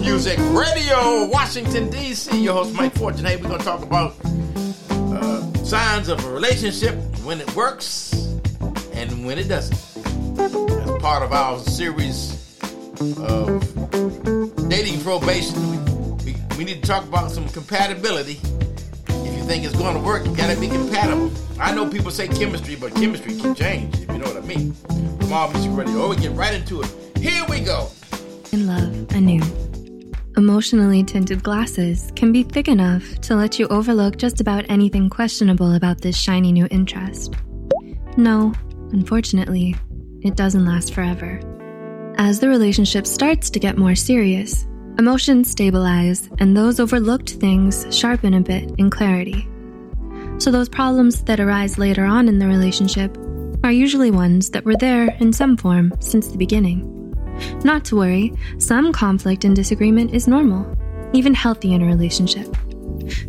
Music Radio, Washington, D.C. Your host, Mike Fortune. Hey, we're going to talk about uh, signs of a relationship, when it works and when it doesn't. As part of our series of dating probation, we, we, we need to talk about some compatibility. If you think it's going to work, you got to be compatible. I know people say chemistry, but chemistry can change, if you know what I mean. All Music Radio. Oh, we get right into it. Here we go. In love anew. Emotionally tinted glasses can be thick enough to let you overlook just about anything questionable about this shiny new interest. No, unfortunately, it doesn't last forever. As the relationship starts to get more serious, emotions stabilize and those overlooked things sharpen a bit in clarity. So, those problems that arise later on in the relationship are usually ones that were there in some form since the beginning. Not to worry, some conflict and disagreement is normal, even healthy in a relationship.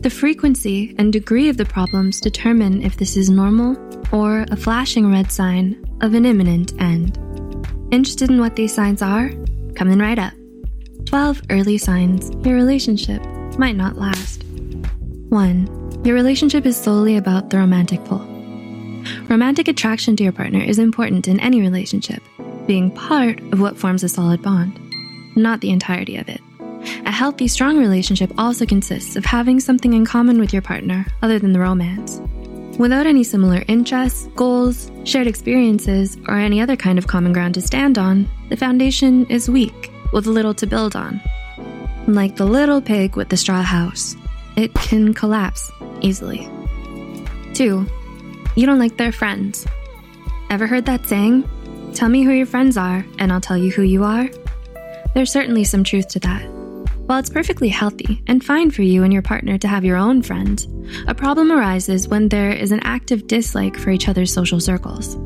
The frequency and degree of the problems determine if this is normal or a flashing red sign of an imminent end. Interested in what these signs are? Coming right up. 12 early signs your relationship might not last. 1. Your relationship is solely about the romantic pull. Romantic attraction to your partner is important in any relationship, being part of what forms a solid bond, not the entirety of it. A healthy, strong relationship also consists of having something in common with your partner other than the romance. Without any similar interests, goals, shared experiences, or any other kind of common ground to stand on, the foundation is weak, with little to build on. Like the little pig with the straw house, it can collapse easily. 2. You don't like their friends. Ever heard that saying? Tell me who your friends are, and I'll tell you who you are? There's certainly some truth to that. While it's perfectly healthy and fine for you and your partner to have your own friends, a problem arises when there is an active dislike for each other's social circles.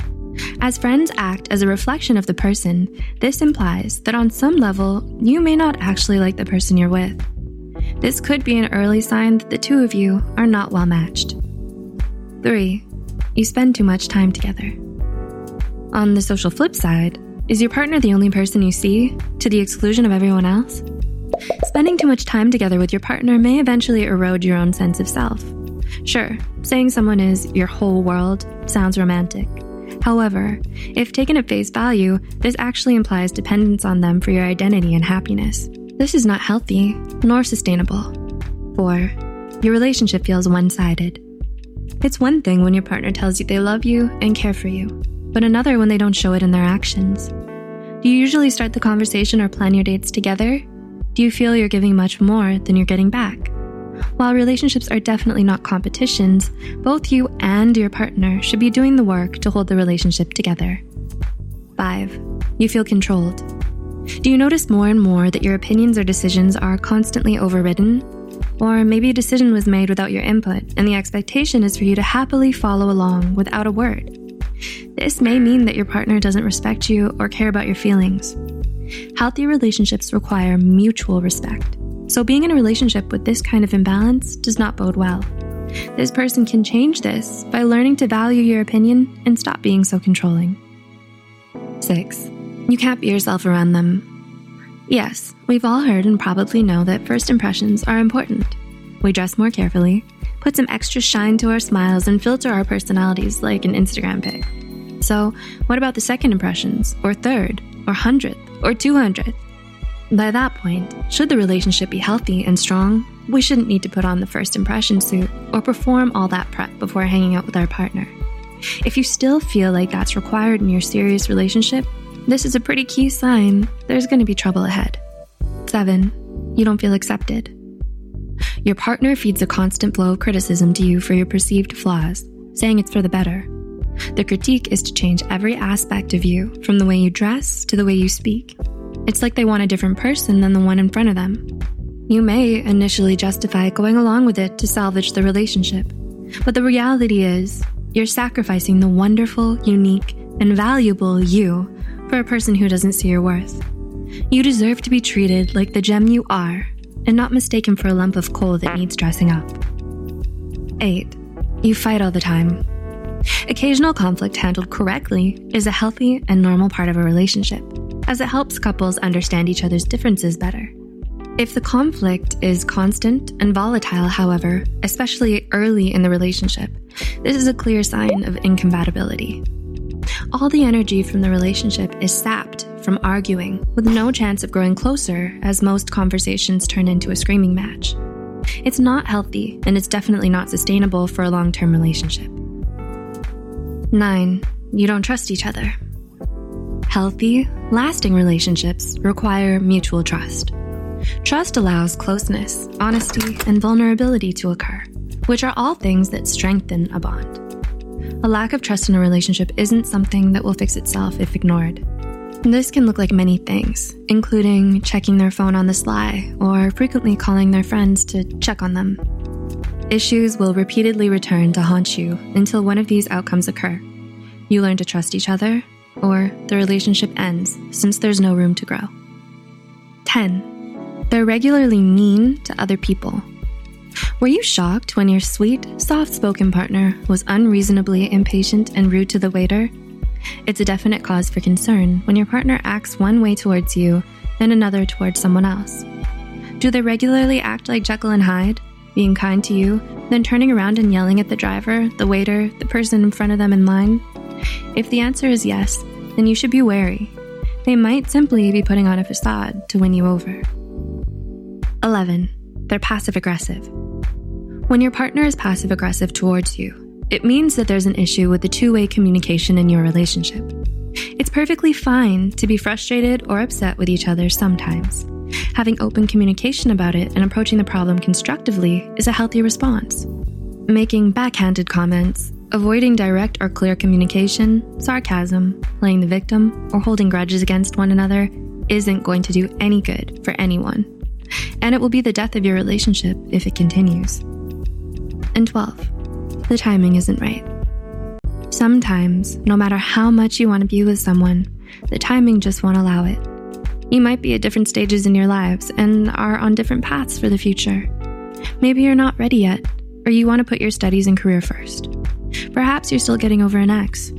As friends act as a reflection of the person, this implies that on some level, you may not actually like the person you're with. This could be an early sign that the two of you are not well matched. 3. You spend too much time together. On the social flip side, is your partner the only person you see, to the exclusion of everyone else? Spending too much time together with your partner may eventually erode your own sense of self. Sure, saying someone is your whole world sounds romantic. However, if taken at face value, this actually implies dependence on them for your identity and happiness. This is not healthy nor sustainable. 4. Your relationship feels one sided. It's one thing when your partner tells you they love you and care for you, but another when they don't show it in their actions. Do you usually start the conversation or plan your dates together, do you feel you're giving much more than you're getting back? While relationships are definitely not competitions, both you and your partner should be doing the work to hold the relationship together. 5. You feel controlled. Do you notice more and more that your opinions or decisions are constantly overridden? Or maybe a decision was made without your input, and the expectation is for you to happily follow along without a word. This may mean that your partner doesn't respect you or care about your feelings. Healthy relationships require mutual respect. So, being in a relationship with this kind of imbalance does not bode well. This person can change this by learning to value your opinion and stop being so controlling. 6. You can't be yourself around them. Yes, we've all heard and probably know that first impressions are important. We dress more carefully, put some extra shine to our smiles, and filter our personalities like an Instagram pic. So, what about the second impressions, or third, or hundredth, or 200th? By that point, should the relationship be healthy and strong, we shouldn't need to put on the first impression suit or perform all that prep before hanging out with our partner. If you still feel like that's required in your serious relationship, this is a pretty key sign there's going to be trouble ahead. 7. You don't feel accepted. Your partner feeds a constant flow of criticism to you for your perceived flaws, saying it's for the better. The critique is to change every aspect of you, from the way you dress to the way you speak. It's like they want a different person than the one in front of them. You may initially justify going along with it to salvage the relationship, but the reality is, you're sacrificing the wonderful, unique, and valuable you for a person who doesn't see your worth. You deserve to be treated like the gem you are and not mistaken for a lump of coal that needs dressing up. 8. You fight all the time. Occasional conflict handled correctly is a healthy and normal part of a relationship, as it helps couples understand each other's differences better. If the conflict is constant and volatile, however, especially early in the relationship, this is a clear sign of incompatibility. All the energy from the relationship is sapped from arguing, with no chance of growing closer, as most conversations turn into a screaming match. It's not healthy, and it's definitely not sustainable for a long term relationship. 9. You don't trust each other. Healthy, lasting relationships require mutual trust. Trust allows closeness, honesty, and vulnerability to occur, which are all things that strengthen a bond. A lack of trust in a relationship isn't something that will fix itself if ignored. This can look like many things, including checking their phone on the sly or frequently calling their friends to check on them. Issues will repeatedly return to haunt you until one of these outcomes occur. You learn to trust each other, or the relationship ends since there's no room to grow. 10. They're regularly mean to other people. Were you shocked when your sweet, soft spoken partner was unreasonably impatient and rude to the waiter? It's a definite cause for concern when your partner acts one way towards you and another towards someone else. Do they regularly act like Jekyll and Hyde, being kind to you, then turning around and yelling at the driver, the waiter, the person in front of them in line? If the answer is yes, then you should be wary. They might simply be putting on a facade to win you over. 11. They're passive aggressive. When your partner is passive aggressive towards you, it means that there's an issue with the two way communication in your relationship. It's perfectly fine to be frustrated or upset with each other sometimes. Having open communication about it and approaching the problem constructively is a healthy response. Making backhanded comments, avoiding direct or clear communication, sarcasm, playing the victim, or holding grudges against one another isn't going to do any good for anyone. And it will be the death of your relationship if it continues. And 12 the timing isn't right. Sometimes, no matter how much you want to be with someone, the timing just won't allow it. You might be at different stages in your lives and are on different paths for the future. Maybe you're not ready yet, or you want to put your studies and career first. Perhaps you're still getting over an ex.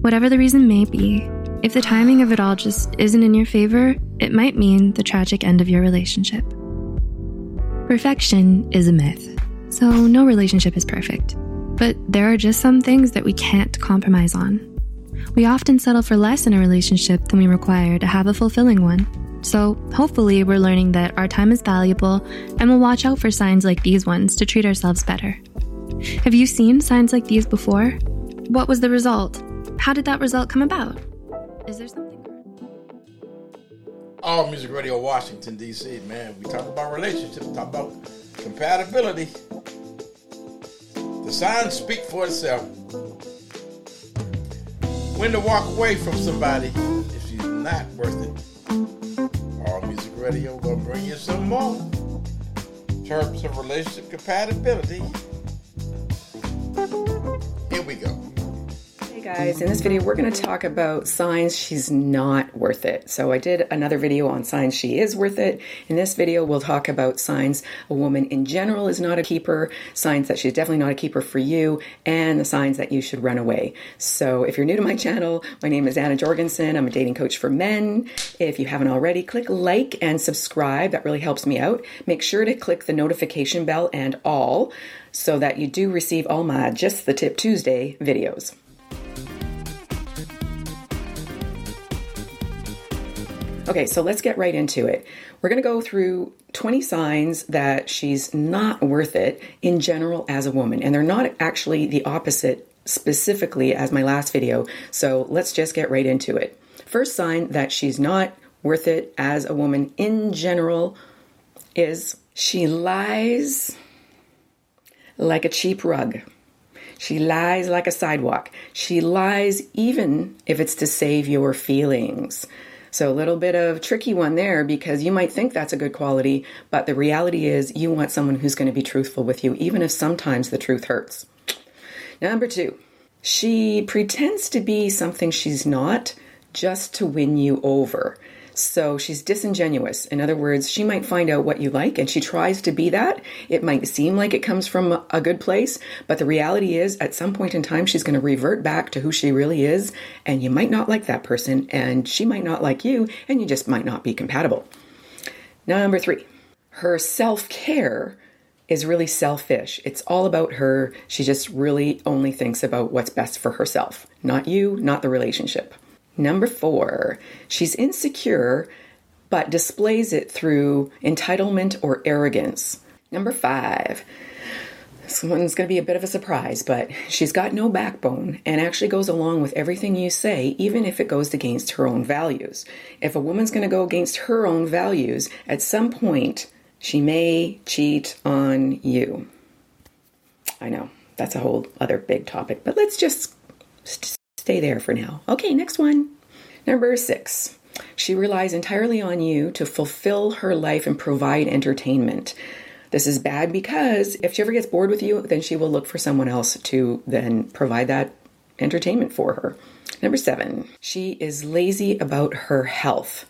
Whatever the reason may be, if the timing of it all just isn't in your favor, it might mean the tragic end of your relationship. Perfection is a myth, so no relationship is perfect. But there are just some things that we can't compromise on. We often settle for less in a relationship than we require to have a fulfilling one. So, hopefully, we're learning that our time is valuable and we'll watch out for signs like these ones to treat ourselves better. Have you seen signs like these before? What was the result? How did that result come about? Is there something? All Music Radio Washington, D.C., man. We talk about relationships, talk about compatibility. The signs speak for itself. When to walk away from somebody if she's not worth it. All Music Radio gonna bring you some more terms of relationship compatibility. Here we go guys, in this video we're going to talk about signs she's not worth it. So I did another video on signs she is worth it. In this video we'll talk about signs a woman in general is not a keeper, signs that she's definitely not a keeper for you, and the signs that you should run away. So if you're new to my channel, my name is Anna Jorgensen. I'm a dating coach for men. If you haven't already, click like and subscribe. That really helps me out. Make sure to click the notification bell and all so that you do receive all my Just the Tip Tuesday videos. Okay, so let's get right into it. We're going to go through 20 signs that she's not worth it in general as a woman. And they're not actually the opposite specifically as my last video. So let's just get right into it. First sign that she's not worth it as a woman in general is she lies like a cheap rug. She lies like a sidewalk. She lies even if it's to save your feelings. So, a little bit of tricky one there because you might think that's a good quality, but the reality is you want someone who's going to be truthful with you, even if sometimes the truth hurts. Number two, she pretends to be something she's not just to win you over. So she's disingenuous. In other words, she might find out what you like and she tries to be that. It might seem like it comes from a good place, but the reality is at some point in time, she's going to revert back to who she really is. And you might not like that person and she might not like you and you just might not be compatible. Number three, her self care is really selfish. It's all about her. She just really only thinks about what's best for herself, not you, not the relationship. Number four, she's insecure but displays it through entitlement or arrogance. Number five, this one's going to be a bit of a surprise, but she's got no backbone and actually goes along with everything you say, even if it goes against her own values. If a woman's going to go against her own values, at some point, she may cheat on you. I know, that's a whole other big topic, but let's just stay there for now. Okay, next one. Number six, she relies entirely on you to fulfill her life and provide entertainment. This is bad because if she ever gets bored with you, then she will look for someone else to then provide that entertainment for her. Number seven, she is lazy about her health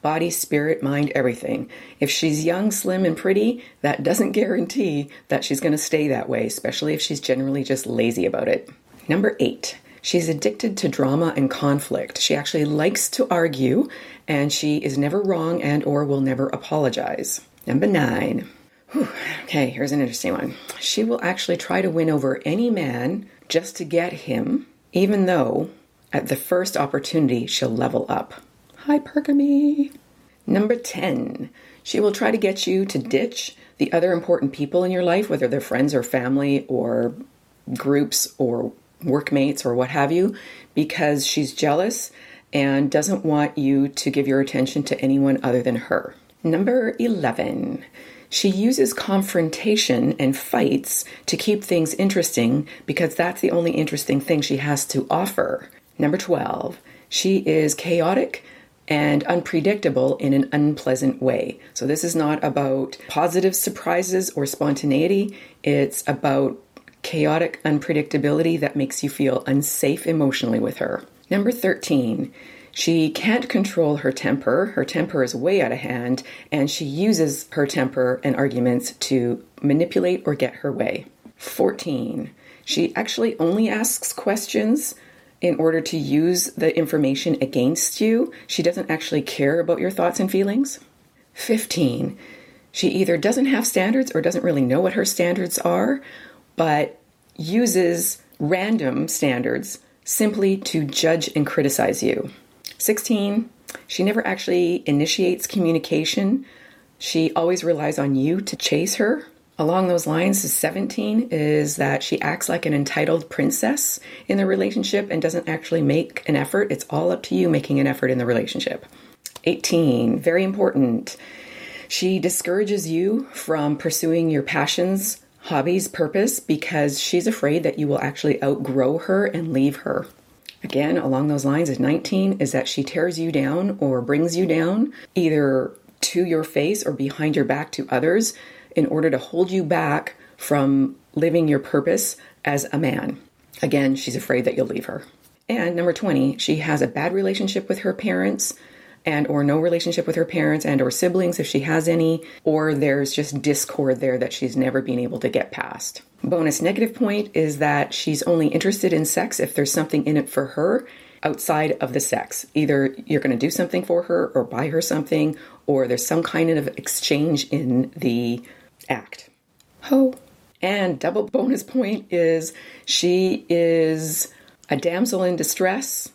body, spirit, mind, everything. If she's young, slim, and pretty, that doesn't guarantee that she's going to stay that way, especially if she's generally just lazy about it. Number eight, She's addicted to drama and conflict. She actually likes to argue and she is never wrong and or will never apologize. Number 9. Whew. Okay, here's an interesting one. She will actually try to win over any man just to get him, even though at the first opportunity she'll level up. Hypergamy. Number 10. She will try to get you to ditch the other important people in your life, whether they're friends or family or groups or workmates or what have you because she's jealous and doesn't want you to give your attention to anyone other than her. Number 11. She uses confrontation and fights to keep things interesting because that's the only interesting thing she has to offer. Number 12. She is chaotic and unpredictable in an unpleasant way. So, this is not about positive surprises or spontaneity, it's about chaotic unpredictability that makes you feel unsafe emotionally with her. Number 13, she can't control her temper. Her temper is way out of hand, and she uses her temper and arguments to manipulate or get her way. 14, she actually only asks questions in order to use the information against you. She doesn't actually care about your thoughts and feelings. 15, she either doesn't have standards or doesn't really know what her standards are, but uses random standards simply to judge and criticize you. 16, she never actually initiates communication. She always relies on you to chase her. Along those lines, 17 is that she acts like an entitled princess in the relationship and doesn't actually make an effort. It's all up to you making an effort in the relationship. 18, very important. She discourages you from pursuing your passions hobbies purpose because she's afraid that you will actually outgrow her and leave her. Again, along those lines, at 19 is that she tears you down or brings you down, either to your face or behind your back to others, in order to hold you back from living your purpose as a man. Again, she's afraid that you'll leave her. And number 20, she has a bad relationship with her parents and or no relationship with her parents and or siblings if she has any or there's just discord there that she's never been able to get past. Bonus negative point is that she's only interested in sex if there's something in it for her outside of the sex. Either you're going to do something for her or buy her something or there's some kind of exchange in the act. Ho. And double bonus point is she is a damsel in distress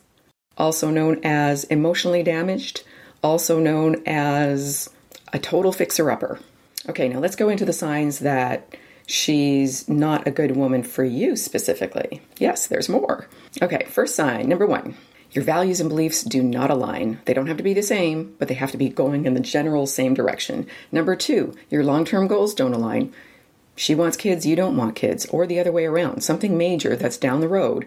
also known as emotionally damaged, also known as a total fixer upper. Okay, now let's go into the signs that she's not a good woman for you specifically. Yes, there's more. Okay, first sign, number one. Your values and beliefs do not align. They don't have to be the same, but they have to be going in the general same direction. Number two, your long term goals don't align. She wants kids, you don't want kids, or the other way around. Something major that's down the road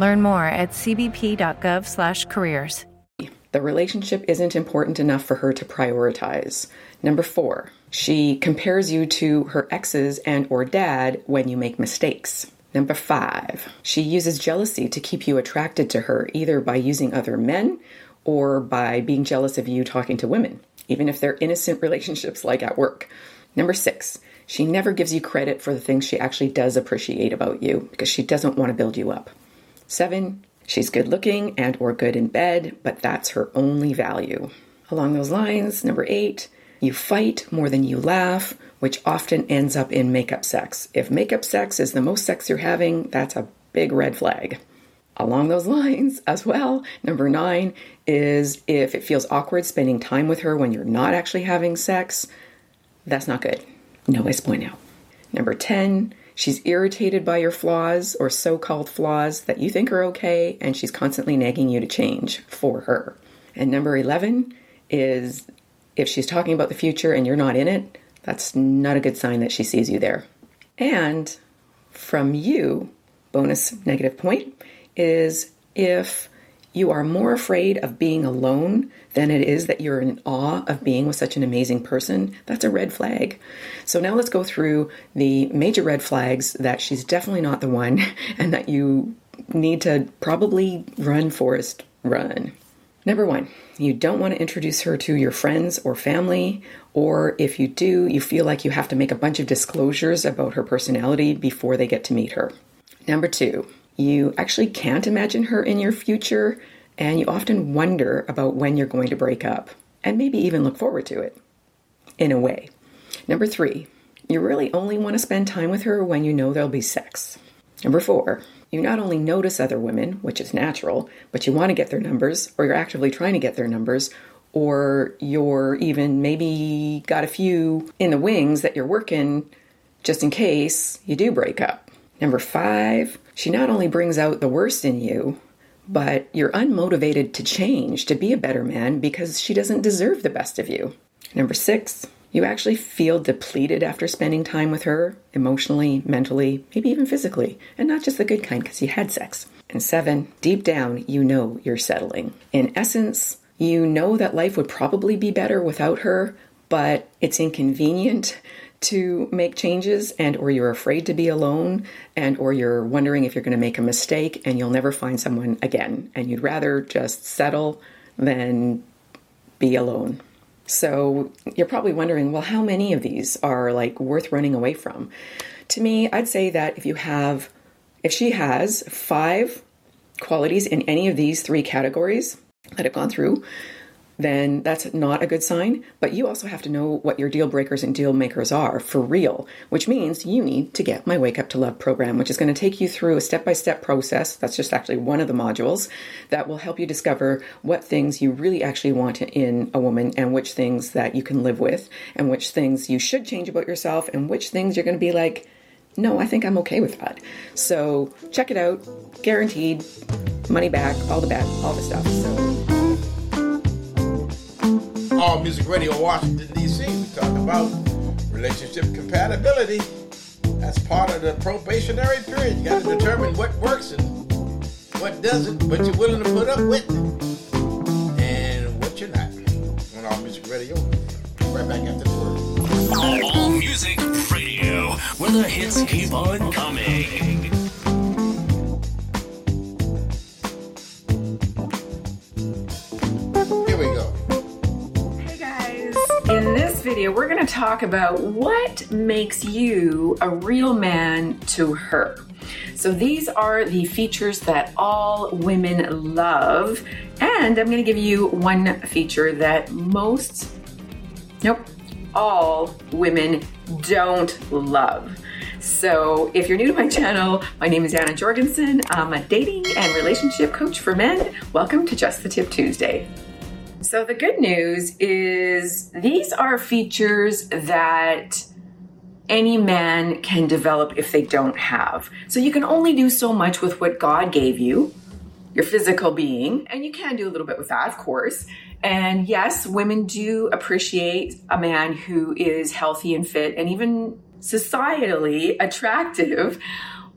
Learn more at cbp.gov/careers. the relationship isn't important enough for her to prioritize. Number 4, she compares you to her exes and or dad when you make mistakes. Number 5, she uses jealousy to keep you attracted to her either by using other men or by being jealous of you talking to women, even if they're innocent relationships like at work. Number 6, she never gives you credit for the things she actually does appreciate about you because she doesn't want to build you up. Seven, she's good looking and or good in bed, but that's her only value. Along those lines, number eight, you fight more than you laugh, which often ends up in makeup sex. If makeup sex is the most sex you're having, that's a big red flag. Along those lines, as well, number nine is if it feels awkward spending time with her when you're not actually having sex, that's not good. No way point. Number 10, she's irritated by your flaws or so called flaws that you think are okay, and she's constantly nagging you to change for her. And number 11 is if she's talking about the future and you're not in it, that's not a good sign that she sees you there. And from you, bonus negative point, is if you are more afraid of being alone than it is that you're in awe of being with such an amazing person, that's a red flag. So now let's go through the major red flags that she's definitely not the one and that you need to probably run, Forrest, run. Number one, you don't want to introduce her to your friends or family, or if you do, you feel like you have to make a bunch of disclosures about her personality before they get to meet her. Number two, you actually can't imagine her in your future, and you often wonder about when you're going to break up, and maybe even look forward to it, in a way. Number three, you really only want to spend time with her when you know there'll be sex. Number four, you not only notice other women, which is natural, but you want to get their numbers, or you're actively trying to get their numbers, or you're even maybe got a few in the wings that you're working just in case you do break up. Number five, she not only brings out the worst in you, but you're unmotivated to change, to be a better man, because she doesn't deserve the best of you. Number six, you actually feel depleted after spending time with her, emotionally, mentally, maybe even physically, and not just the good kind because you had sex. And seven, deep down, you know you're settling. In essence, you know that life would probably be better without her, but it's inconvenient to make changes and or you're afraid to be alone and or you're wondering if you're going to make a mistake and you'll never find someone again and you'd rather just settle than be alone. So you're probably wondering, well, how many of these are like worth running away from? To me, I'd say that if you have, if she has five qualities in any of these three categories that I've gone through, then that's not a good sign. But you also have to know what your deal breakers and deal makers are for real, which means you need to get my Wake Up to Love program, which is going to take you through a step by step process. That's just actually one of the modules that will help you discover what things you really actually want in a woman and which things that you can live with and which things you should change about yourself and which things you're going to be like, no, I think I'm okay with that. So check it out. Guaranteed. Money back, all the back, all the stuff. So. All Music Radio Washington, D.C. We talk about relationship compatibility. That's part of the probationary period. You got to determine what works and what doesn't, but you're willing to put up with, and what you're not. On All Music Radio. Right back after the word. All Music Radio, where the hits keep on coming. Video, we're going to talk about what makes you a real man to her. So, these are the features that all women love. And I'm going to give you one feature that most, nope, all women don't love. So, if you're new to my channel, my name is Anna Jorgensen. I'm a dating and relationship coach for men. Welcome to Just the Tip Tuesday. So, the good news is these are features that any man can develop if they don't have. So, you can only do so much with what God gave you, your physical being, and you can do a little bit with that, of course. And yes, women do appreciate a man who is healthy and fit and even societally attractive.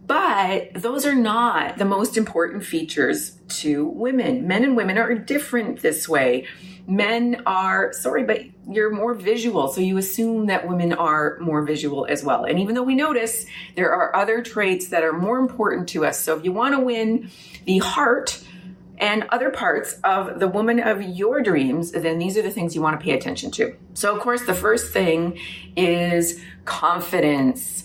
But those are not the most important features to women. Men and women are different this way. Men are, sorry, but you're more visual. So you assume that women are more visual as well. And even though we notice there are other traits that are more important to us. So if you want to win the heart, and other parts of the woman of your dreams, then these are the things you want to pay attention to. So, of course, the first thing is confidence.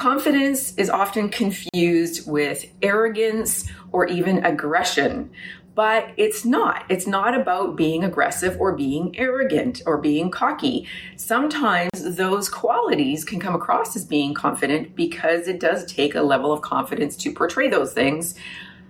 Confidence is often confused with arrogance or even aggression, but it's not. It's not about being aggressive or being arrogant or being cocky. Sometimes those qualities can come across as being confident because it does take a level of confidence to portray those things.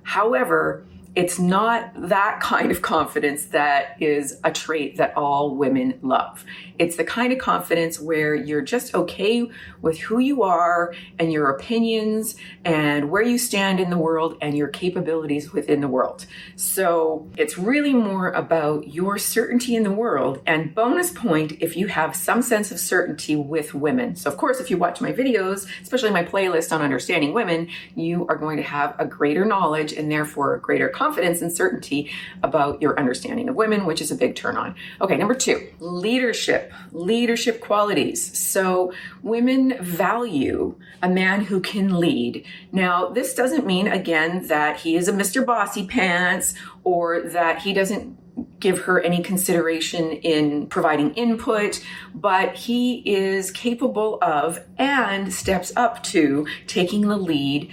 However, it's not that kind of confidence that is a trait that all women love. It's the kind of confidence where you're just okay with who you are and your opinions and where you stand in the world and your capabilities within the world. So it's really more about your certainty in the world. And bonus point if you have some sense of certainty with women. So, of course, if you watch my videos, especially my playlist on understanding women, you are going to have a greater knowledge and therefore a greater confidence and certainty about your understanding of women, which is a big turn on. Okay, number two, leadership leadership qualities. So women value a man who can lead. Now, this doesn't mean, again, that he is a Mr. Bossy Pants or that he doesn't give her any consideration in providing input, but he is capable of and steps up to taking the lead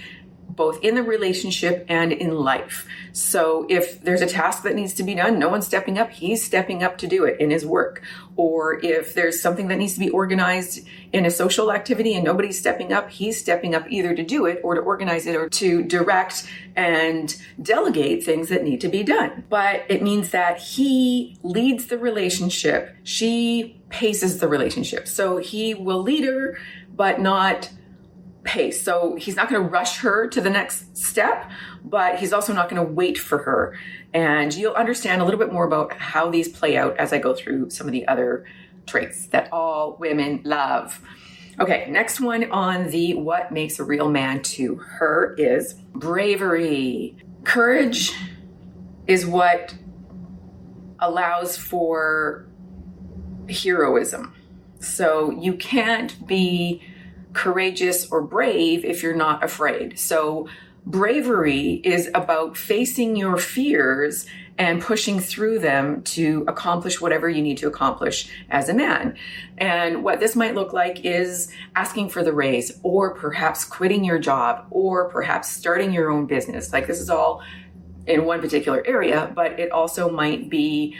both in the relationship and in life. So if there's a task that needs to be done, no one's stepping up, he's stepping up to do it in his work. Or if there's something that needs to be organized in a social activity and nobody's stepping up, he's stepping up either to do it or to organize it or to direct and delegate things that need to be done. But it means that he leads the relationship, she paces the relationship. So he will lead her, but not pace. So he's not going to rush her to the next step, but he's also not going to wait for her. And you'll understand a little bit more about how these play out as I go through some of the other traits that all women love. Okay, next one on the what makes a real man to her is bravery. Courage is what allows for heroism. So you can't be courageous or brave if you're not afraid. So bravery is about facing your fears and pushing through them to accomplish whatever you need to accomplish as a man. And what this might look like is asking for the raise, or perhaps quitting your job, or perhaps starting your own business. Like this is all in one particular area, but it also might be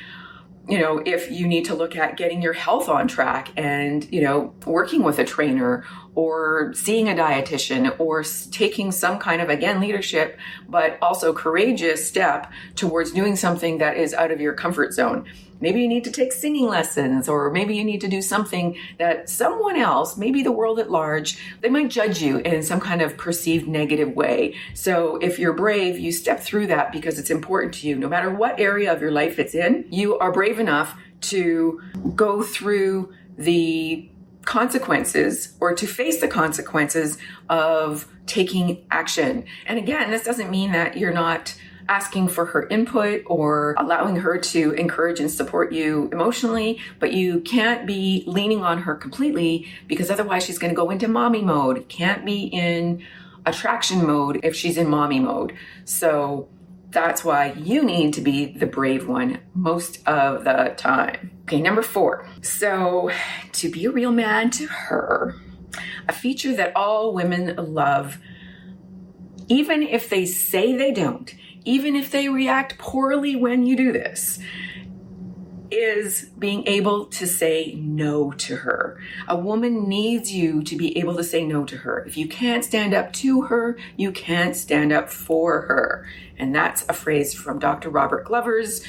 you know, if you need to look at getting your health on track and, you know, working with a trainer or seeing a dietitian or taking some kind of, again, leadership, but also courageous step towards doing something that is out of your comfort zone. Maybe you need to take singing lessons, or maybe you need to do something that someone else, maybe the world at large, they might judge you in some kind of perceived negative way. So if you're brave, you step through that because it's important to you. No matter what area of your life it's in, you are brave enough to go through the consequences or to face the consequences of taking action. And again, this doesn't mean that you're not asking for her input or allowing her to encourage and support you emotionally, but you can't be leaning on her completely because otherwise she's going to go into mommy mode. Can't be in attraction mode if she's in mommy mode. So That's why you need to be the brave one most of the time. Okay, number four. So, to be a real man to her, a feature that all women love, even if they say they don't, even if they react poorly when you do this, is being able to say no to her. A woman needs you to be able to say no to her. If you can't stand up to her, you can't stand up for her. And that's a phrase from Dr. Robert Glover's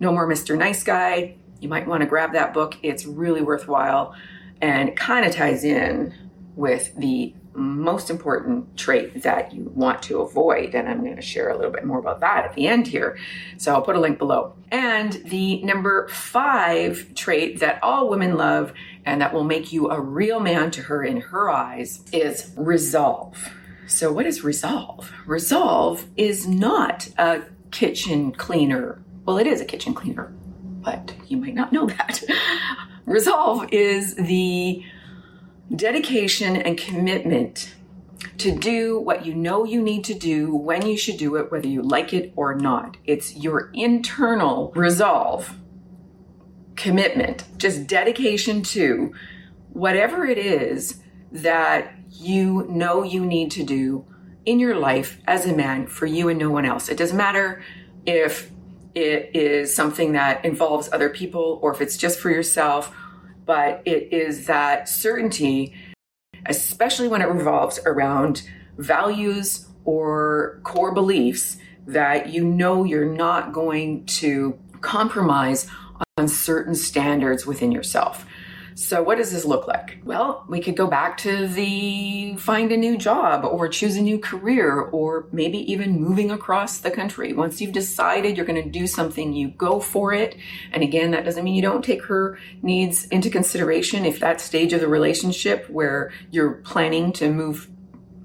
No More Mr. Nice Guy. You might want to grab that book. It's really worthwhile and kind of ties in with the most important trait that you want to avoid. And I'm going to share a little bit more about that at the end here. So I'll put a link below. And the number five trait that all women love and that will make you a real man to her in her eyes is resolve. So, what is resolve? Resolve is not a kitchen cleaner. Well, it is a kitchen cleaner, but you might not know that. resolve is the dedication and commitment to do what you know you need to do when you should do it, whether you like it or not. It's your internal resolve, commitment, just dedication to whatever it is that you know you need to do in your life as a man for you and no one else. It doesn't matter if it is something that involves other people or if it's just for yourself but it is that certainty, especially when it revolves around values or core beliefs, that you know you're not going to compromise on certain standards within yourself. So, what does this look like? Well, we could go back to the find a new job or choose a new career or maybe even moving across the country. Once you've decided you're going to do something, you go for it. And again, that doesn't mean you don't take her needs into consideration if that stage of the relationship where you're planning to move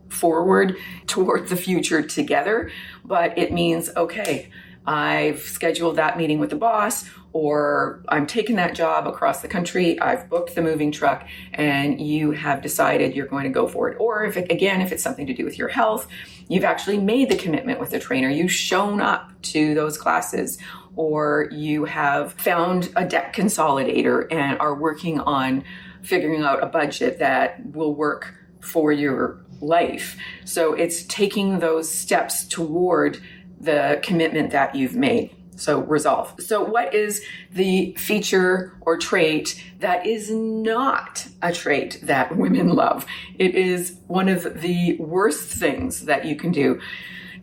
forward toward the future together. But it means, okay, I've scheduled that meeting with the boss, or I'm taking that job across the country, I've booked the moving truck, and you have decided you're going to go for it. Or if it, again, if it's something to do with your health, you've actually made the commitment with the trainer, you've shown up to those classes, or you have found a debt consolidator and are working on figuring out a budget that will work for your life. So it's taking those steps toward the commitment that you've made. So resolve. So what is the feature or trait that is not a trait that women love? It is one of the worst things that you can do.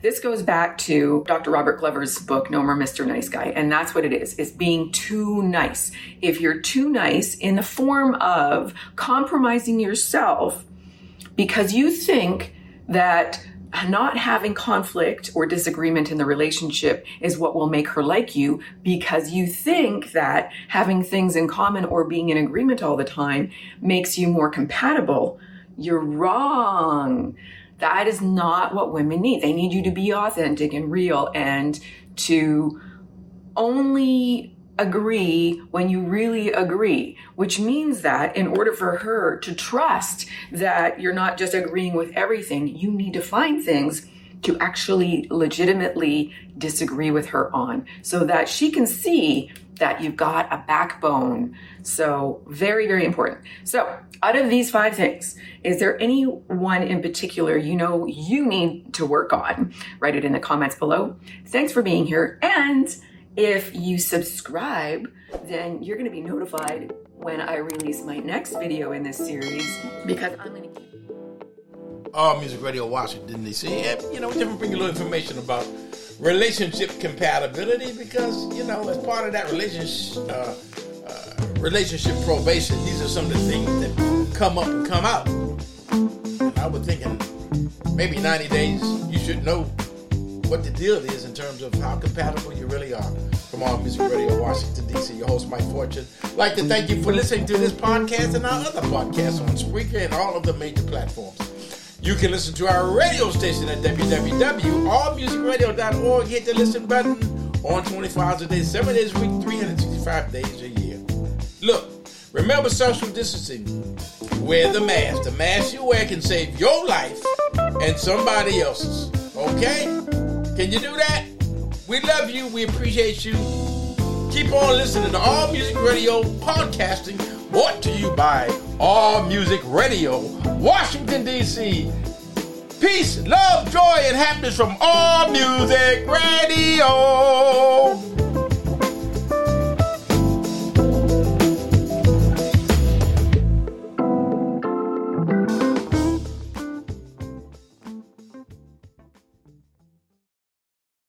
This goes back to Dr. Robert Glover's book, No More Mr. Nice Guy. And that's what it is, is being too nice. If you're too nice in the form of compromising yourself because you think that not having conflict or disagreement in the relationship is what will make her like you because you think that having things in common or being in agreement all the time makes you more compatible. You're wrong. That is not what women need. They need you to be authentic and real and to only agree when you really agree, which means that in order for her to trust that you're not just agreeing with everything, you need to find things to actually legitimately disagree with her on so that she can see that you've got a backbone. So, very, very important. So, out of these five things, is there any one in particular you know you need to work on? Write it in the comments below. Thanks for being here and if you subscribe, then you're going to be notified when I release my next video in this series because I'm going to keep. All Music Radio Washington, D.C. And, you know, just bring you a little information about relationship compatibility because, you know, as part of that relationship, uh, uh, relationship probation, these are some of the things that come up and come out. And I was thinking maybe 90 days, you should know what the deal is in terms of how compatible you really are. From Music Radio, Washington, D.C., your host, Mike Fortune. I'd like to thank you for listening to this podcast and our other podcasts on Spreaker and all of the major platforms. You can listen to our radio station at www.allmusicradio.org. Hit the listen button on 24 hours a day, 7 days a week, 365 days a year. Look, remember social distancing. Wear the mask. The mask you wear can save your life and somebody else's. Okay? Can you do that? We love you. We appreciate you. Keep on listening to All Music Radio podcasting, brought to you by All Music Radio, Washington, D.C. Peace, love, joy, and happiness from All Music Radio.